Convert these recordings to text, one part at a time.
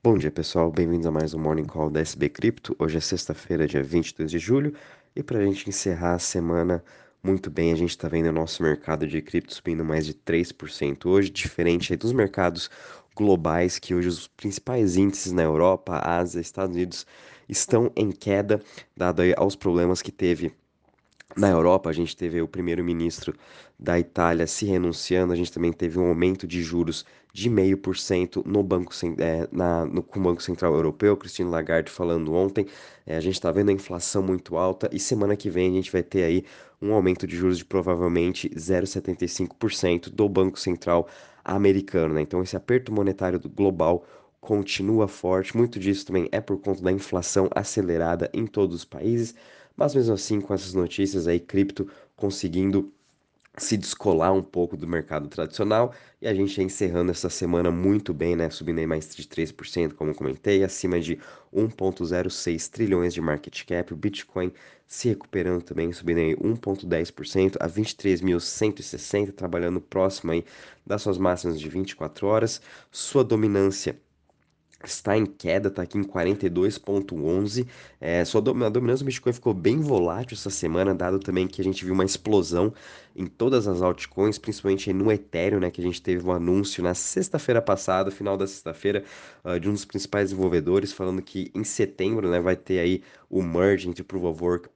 Bom dia, pessoal. Bem-vindos a mais um Morning Call da SB Cripto. Hoje é sexta-feira, dia 22 de julho, e para a gente encerrar a semana muito bem, a gente está vendo o nosso mercado de cripto subindo mais de 3% hoje, diferente dos mercados globais, que hoje os principais índices na Europa, Ásia, Estados Unidos estão em queda, dado aos problemas que teve na Europa, a gente teve o primeiro-ministro da Itália se renunciando, a gente também teve um aumento de juros de 0,5% no banco, é, na, no, com o Banco Central Europeu, Christine Lagarde falando ontem. É, a gente está vendo a inflação muito alta e semana que vem a gente vai ter aí um aumento de juros de provavelmente 0,75% do Banco Central americano. Né? Então, esse aperto monetário global continua forte. Muito disso também é por conta da inflação acelerada em todos os países. Mas mesmo assim, com essas notícias aí, cripto conseguindo se descolar um pouco do mercado tradicional e a gente é encerrando essa semana muito bem, né? Subindo aí mais de 3%, como comentei, acima de 1,06 trilhões de market cap. O Bitcoin se recuperando também, subindo aí 1,10% a 23.160, trabalhando próximo aí das suas máximas de 24 horas. Sua dominância está em queda, está aqui em 42.11. É, sua a dominância do Bitcoin ficou bem volátil essa semana, dado também que a gente viu uma explosão em todas as altcoins, principalmente no Ethereum, né, que a gente teve um anúncio na sexta-feira passada, final da sexta-feira, uh, de um dos principais desenvolvedores falando que em setembro, né, vai ter aí o merge entre Proof of Work,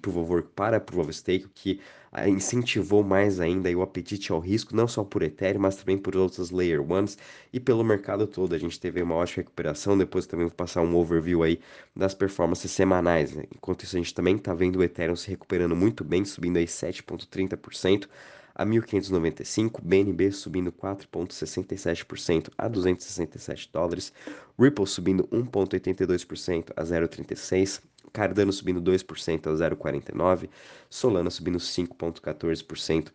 Proof of Work para Proof of Stake, que incentivou mais ainda o apetite ao risco, não só por Ethereum, mas também por outras Layer Ones e pelo mercado todo. A gente teve uma ótima recuperação, depois também vou passar um overview aí das performances semanais. Né? Enquanto isso, a gente também está vendo o Ethereum se recuperando muito bem, subindo aí 7,30% a 1.595, BNB subindo 4,67% a 267 dólares, Ripple subindo 1,82% a 0,36, Cardano subindo 2% a 0,49%, Solana subindo 5,14%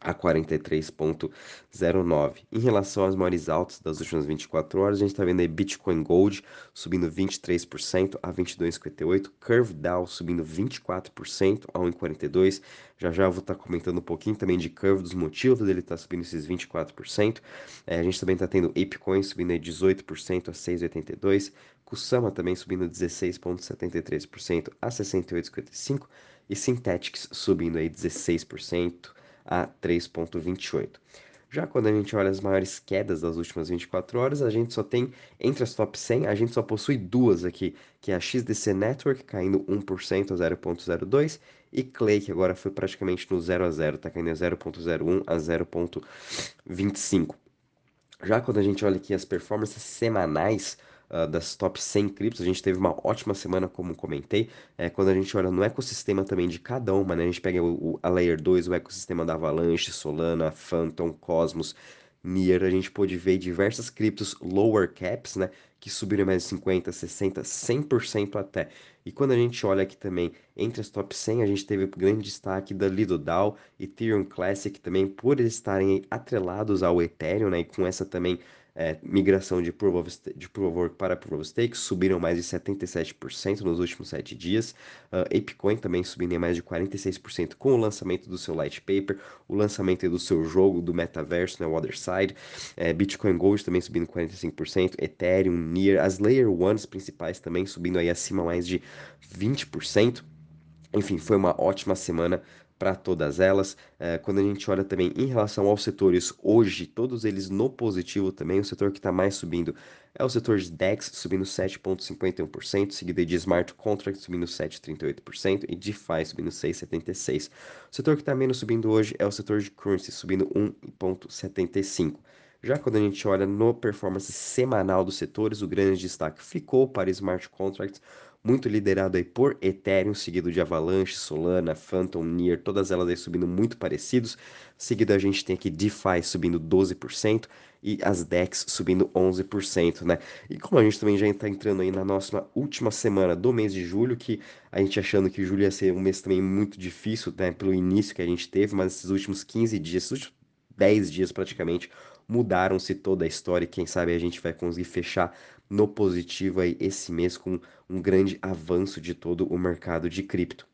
a 43,09. Em relação às maiores altas das últimas 24 horas, a gente está vendo aí Bitcoin Gold subindo 23% a 22,58, Curve Dow subindo 24% a 1,42. Já já vou estar tá comentando um pouquinho também de Curve, dos motivos dele estar tá subindo esses 24%. É, a gente também está tendo Apecoin subindo aí 18% a 6,82, Kusama também subindo 16,73% a 68,55 e Synthetics subindo aí 16% a 3,28. Já quando a gente olha as maiores quedas das últimas 24 horas, a gente só tem, entre as top 100, a gente só possui duas aqui, que é a XDC Network caindo 1% a 0,02 e Clay, que agora foi praticamente no 0 a 0, está caindo a 0,01 a 0,25. Já quando a gente olha aqui as performances semanais, uh, das top 100 criptos. A gente teve uma ótima semana, como comentei. É, quando a gente olha no ecossistema também de cada uma, né? A gente pega o, o, a Layer 2, o ecossistema da Avalanche, Solana, Phantom, Cosmos, Near, a gente pôde ver diversas criptos lower caps, né? Que subiram mais de 50, 60, 100% até. E quando a gente olha aqui também entre as top 100, a gente teve grande destaque da Lido DAO, Ethereum Classic também, por eles estarem atrelados ao Ethereum, né? E com essa também é, migração de Proof, of, de Proof of Work para Proof of Stake subiram mais de 77% nos últimos 7 dias. Uh, Apecoin também subindo em mais de 46% com o lançamento do seu Light Paper, o lançamento do seu jogo do metaverso, né, o Other Side. É, Bitcoin Gold também subindo 45%, Ethereum, Near, as Layer Ones principais também subindo aí acima mais de 20%. Enfim, foi uma ótima semana para todas elas. É, quando a gente olha também em relação aos setores hoje, todos eles no positivo também, o setor que está mais subindo é o setor de DEX, subindo 7,51%, seguido de Smart Contracts, subindo 7,38%, e DeFi, subindo 6,76%. O setor que está menos subindo hoje é o setor de Currency, subindo 1,75%. Já quando a gente olha no performance semanal dos setores, o grande destaque ficou para Smart Contracts, muito liderado aí por Ethereum, seguido de Avalanche, Solana, Phantom, Near, todas elas aí subindo muito parecidos. Seguido a gente tem aqui DeFi subindo 12% e as DEX subindo 11%, né? E como a gente também já está entrando aí na nossa última semana do mês de julho, que a gente achando que julho ia ser um mês também muito difícil, né, pelo início que a gente teve, mas esses últimos 15 dias, esses últimos 10 dias praticamente, mudaram-se toda a história e quem sabe a gente vai conseguir fechar no positivo aí esse mês com um grande avanço de todo o mercado de cripto.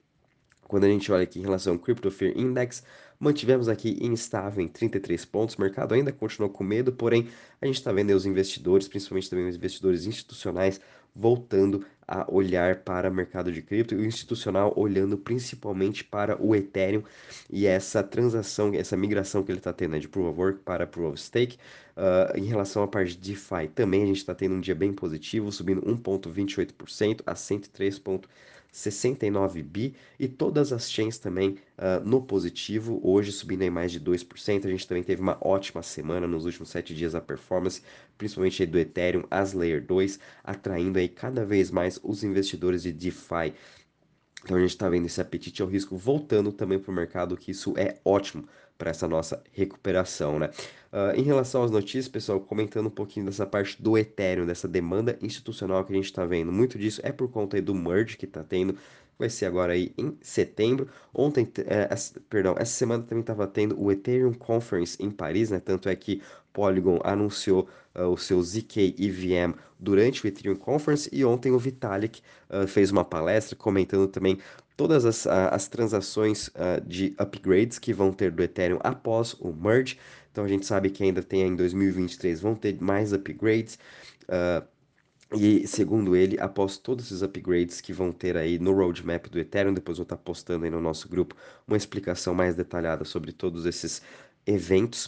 Quando a gente olha aqui em relação ao Crypto Fear Index, mantivemos aqui instável em 33 pontos. O mercado ainda continuou com medo, porém a gente está vendo os investidores, principalmente também os investidores institucionais, voltando a olhar para o mercado de cripto e o institucional olhando principalmente para o Ethereum e essa transação, essa migração que ele está tendo né, de Proof of Work para Proof of Stake. Uh, em relação à parte de DeFi, também a gente está tendo um dia bem positivo, subindo 1,28% a 103. 69 bi e todas as chains também uh, no positivo, hoje subindo em mais de 2%. A gente também teve uma ótima semana nos últimos 7 dias a performance, principalmente do Ethereum, as Layer 2, atraindo aí cada vez mais os investidores de DeFi. Então a gente está vendo esse apetite ao risco voltando também para o mercado, que isso é ótimo para essa nossa recuperação, né? Uh, em relação às notícias, pessoal, comentando um pouquinho dessa parte do Ethereum, dessa demanda institucional que a gente está vendo, muito disso é por conta aí do merge que está tendo, vai ser agora aí em setembro. Ontem, é, essa, perdão, essa semana também estava tendo o Ethereum Conference em Paris, né? Tanto é que Polygon anunciou uh, o seu ZK EVM durante o Ethereum Conference e ontem o Vitalik uh, fez uma palestra comentando também todas as, as transações uh, de upgrades que vão ter do Ethereum após o merge. Então a gente sabe que ainda tem em 2023 vão ter mais upgrades. Uh, e segundo ele, após todos esses upgrades que vão ter aí no roadmap do Ethereum, depois vou estar postando aí no nosso grupo uma explicação mais detalhada sobre todos esses eventos,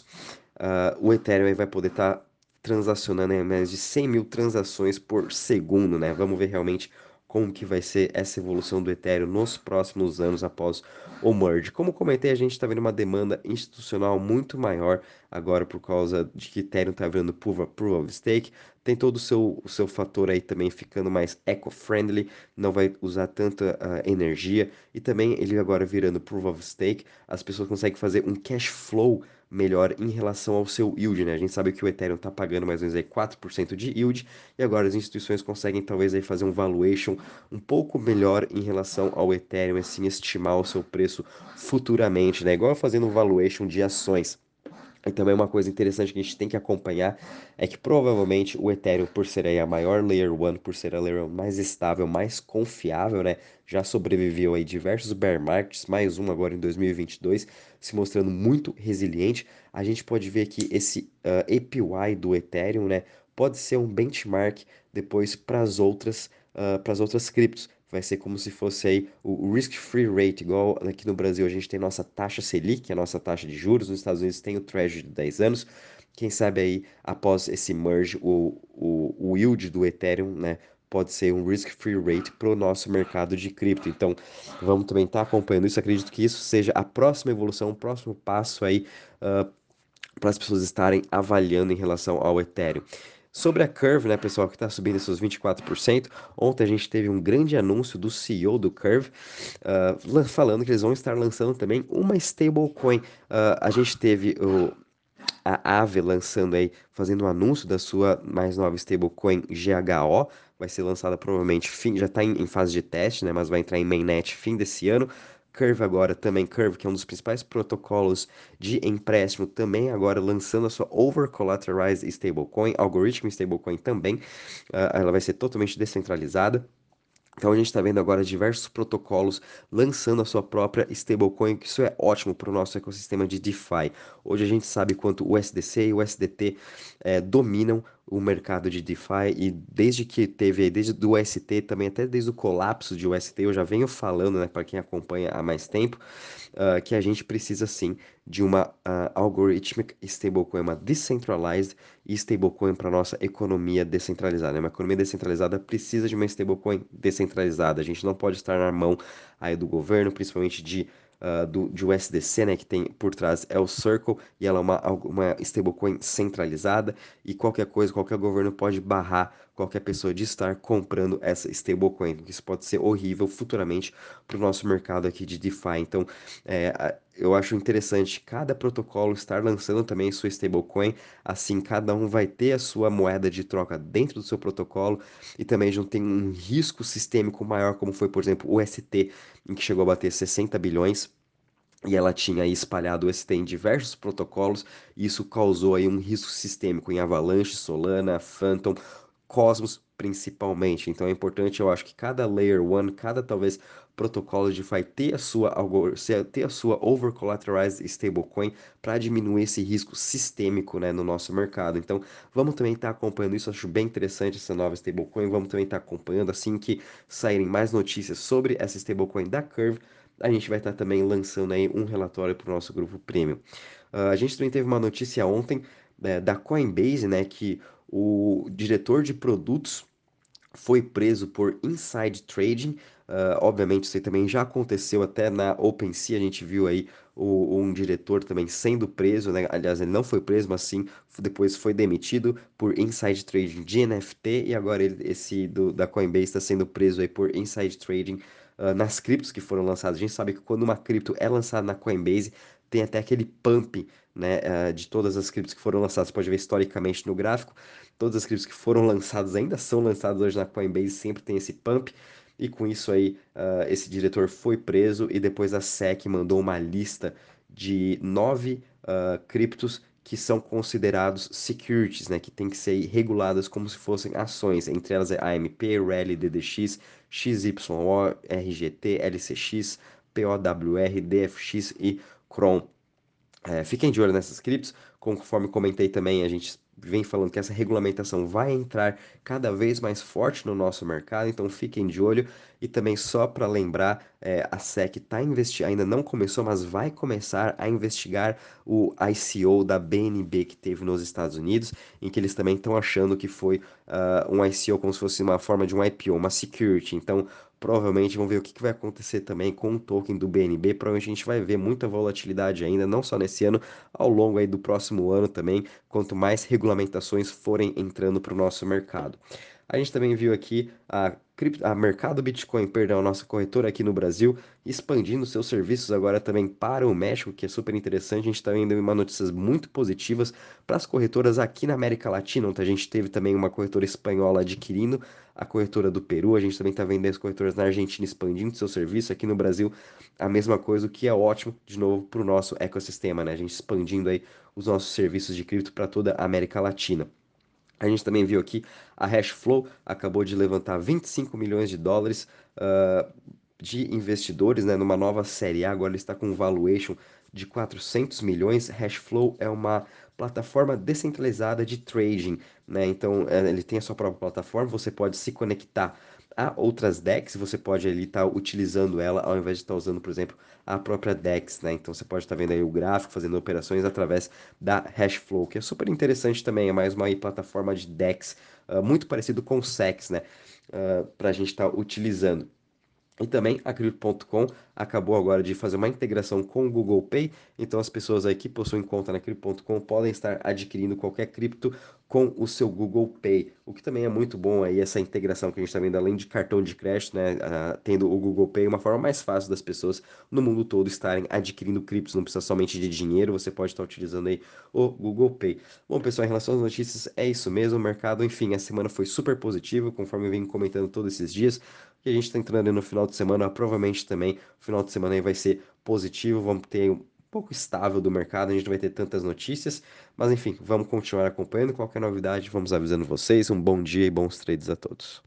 uh, o Ethereum vai poder estar transacionando em mais de 100 mil transações por segundo, né? Vamos ver realmente como que vai ser essa evolução do Ethereum nos próximos anos após o merge. Como comentei, a gente está vendo uma demanda institucional muito maior agora por causa de que Ethereum está virando proof of, proof of stake. Tem todo o seu, o seu fator aí também ficando mais eco-friendly, não vai usar tanta uh, energia. E também ele agora virando proof of stake, as pessoas conseguem fazer um cash flow melhor em relação ao seu yield, né? A gente sabe que o Ethereum está pagando mais ou menos aí 4% de yield e agora as instituições conseguem talvez aí fazer um valuation um pouco melhor em relação ao Ethereum, assim estimar o seu preço futuramente, né? Igual fazendo um valuation de ações. E também uma coisa interessante que a gente tem que acompanhar é que provavelmente o Ethereum, por ser aí a maior Layer 1, por ser a Layer 1 mais estável, mais confiável, né? Já sobreviveu aí diversos bear markets, mais um agora em 2022, se mostrando muito resiliente. A gente pode ver que esse uh, ah, APY do Ethereum, né? Pode ser um benchmark depois para as outras, uh, para as outras criptos vai ser como se fosse aí o risk-free rate, igual aqui no Brasil a gente tem nossa taxa Selic, é a nossa taxa de juros, nos Estados Unidos tem o Treasury de 10 anos. Quem sabe aí, após esse merge, o, o, o yield do Ethereum, né, pode ser um risk-free rate para o nosso mercado de cripto. Então, vamos também estar tá acompanhando isso. Acredito que isso seja a próxima evolução, o próximo passo aí uh, para as pessoas estarem avaliando em relação ao Ethereum. Sobre a Curve, né, pessoal, que está subindo esses 24%, ontem a gente teve um grande anúncio do CEO do Curve, uh, falando que eles vão estar lançando também uma stablecoin. Uh, a gente teve o, a Aave lançando aí, fazendo um anúncio da sua mais nova stablecoin GHO, vai ser lançada provavelmente, fim, já está em, em, fase de teste, né, mas vai entrar em mainnet fim desse ano. Curve agora também, Curve, que é um dos principais protocolos de empréstimo, também agora lançando a sua Over Collateralized Stablecoin, algoritmo stablecoin também, uh, ela vai ser totalmente descentralizada. Então a gente está vendo agora diversos protocolos lançando a sua própria stablecoin, que isso é ótimo para o nosso ecossistema de DeFi. Hoje a gente sabe quanto o USDC e o USDT é, dominam o mercado de DeFi e desde que teve, desde o UST também, até desde o colapso de UST, eu já venho falando, né, para quem acompanha há mais tempo, uh, que a gente precisa sim de uma uh, algorithmic stablecoin, uma decentralized stablecoin para nossa economia descentralizada. Né? Uma economia descentralizada precisa de uma stablecoin descentralizada. A gente não pode estar na mão aí do governo, principalmente de uh, do, de USDC, né, que tem por trás é o Circle, e ela é uma, uma stablecoin centralizada, e qualquer coisa, qualquer governo pode barrar qualquer pessoa de estar comprando essa stablecoin, isso pode ser horrível futuramente para o nosso mercado aqui de DeFi. Então, é, eu acho interessante cada protocolo estar lançando também sua stablecoin, assim cada um vai ter a sua moeda de troca dentro do seu protocolo e também não tem um risco sistêmico maior, como foi, por exemplo, o ST, em que chegou a bater 60 bilhões e ela tinha espalhado o ST em diversos protocolos, e isso causou aí um risco sistêmico em Avalanche, Solana, Phantom, Cosmos principalmente. Então é importante, eu acho que cada layer one, cada talvez protocolo de DeFi ter a sua ter a sua over collateralized stablecoin para diminuir esse risco sistêmico, né, no nosso mercado. Então, vamos também estar tá acompanhando isso, acho bem interessante essa nova stablecoin. Vamos também estar tá acompanhando assim que saírem mais notícias sobre essa stablecoin da Curve, a gente vai estar tá também lançando aí um relatório para o nosso grupo premium. Uh, a gente também teve uma notícia ontem né, da Coinbase, né, que o diretor de produtos foi preso por inside trading. Uh, obviamente, isso aí também já aconteceu até na OpenSea. A gente viu aí o, um diretor também sendo preso, né? Aliás, ele não foi preso, mas sim depois foi demitido por inside trading de NFT. E agora ele, esse do, da Coinbase está sendo preso aí por inside trading uh, nas criptos que foram lançadas. A gente sabe que quando uma cripto é lançada na Coinbase, tem até aquele pump né, uh, de todas as criptos que foram lançadas. Você pode ver historicamente no gráfico, todas as criptos que foram lançadas ainda são lançadas hoje na Coinbase, sempre tem esse pump. E com isso aí, uh, esse diretor foi preso e depois a SEC mandou uma lista de nove uh, criptos que são considerados securities, né, que tem que ser reguladas como se fossem ações. Entre elas é AMP, Rally, DDX, XYO, RGT, LCX, POWR, DFX e Cron. É, fiquem de olho nessas criptos, conforme comentei também, a gente vem falando que essa regulamentação vai entrar cada vez mais forte no nosso mercado, então fiquem de olho. E também só para lembrar, é, a SEC tá ainda não começou, mas vai começar a investigar o ICO da BNB que teve nos Estados Unidos, em que eles também estão achando que foi uh, um ICO como se fosse uma forma de um IPO, uma security. Então, provavelmente vamos ver o que, que vai acontecer também com o token do BNB. Provavelmente a gente vai ver muita volatilidade ainda, não só nesse ano, ao longo aí do próximo ano também, quanto mais regulamentações forem entrando para o nosso mercado. A gente também viu aqui a a Mercado Bitcoin, perdão, a nossa corretora aqui no Brasil, expandindo seus serviços agora também para o México, que é super interessante. A gente está vendo uma notícias muito positivas para as corretoras aqui na América Latina, onde a gente teve também uma corretora espanhola adquirindo a corretora do Peru. A gente também está vendo as corretoras na Argentina expandindo seu serviço. Aqui no Brasil, a mesma coisa, o que é ótimo, de novo, para o nosso ecossistema, né? A gente expandindo aí os nossos serviços de cripto para toda a América Latina. A gente também viu aqui a Hashflow acabou de levantar 25 milhões de dólares uh, de investidores né, numa nova série A. Agora ele está com um valuation de 400 milhões. Hashflow é uma plataforma descentralizada de trading, né? Então é, ele tem a sua própria plataforma. Você pode se conectar a outras DEX, você pode ali estar tá utilizando ela ao invés de estar tá usando, por exemplo, a própria DEX, né? Então você pode estar tá vendo aí o gráfico, fazendo operações através da Hashflow, que é super interessante também, é mais uma plataforma de DEX, uh, muito parecido com o SEX, né? Uh, para a gente estar tá utilizando. E também a Crypto.com acabou agora de fazer uma integração com o Google Pay, então as pessoas aí que possuem conta na Crypto.com podem estar adquirindo qualquer cripto com o seu Google Pay, o que também é muito bom aí essa integração que a gente está vendo além de cartão de crédito, né, uh, tendo o Google Pay, uma forma mais fácil das pessoas no mundo todo estarem adquirindo criptos, não precisa somente de dinheiro, você pode estar utilizando aí o Google Pay. Bom, pessoal, em relação às notícias, é isso mesmo, o mercado, enfim, a semana foi super positiva, conforme eu venho comentando todos esses dias, e a gente está entrando no final de semana, provavelmente também o final de semana aí vai ser positivo, vamos ter pouco estável do mercado, a gente vai ter tantas notícias, mas enfim, vamos continuar acompanhando, qualquer novidade, vamos avisando vocês, um bom dia e bons trades a todos.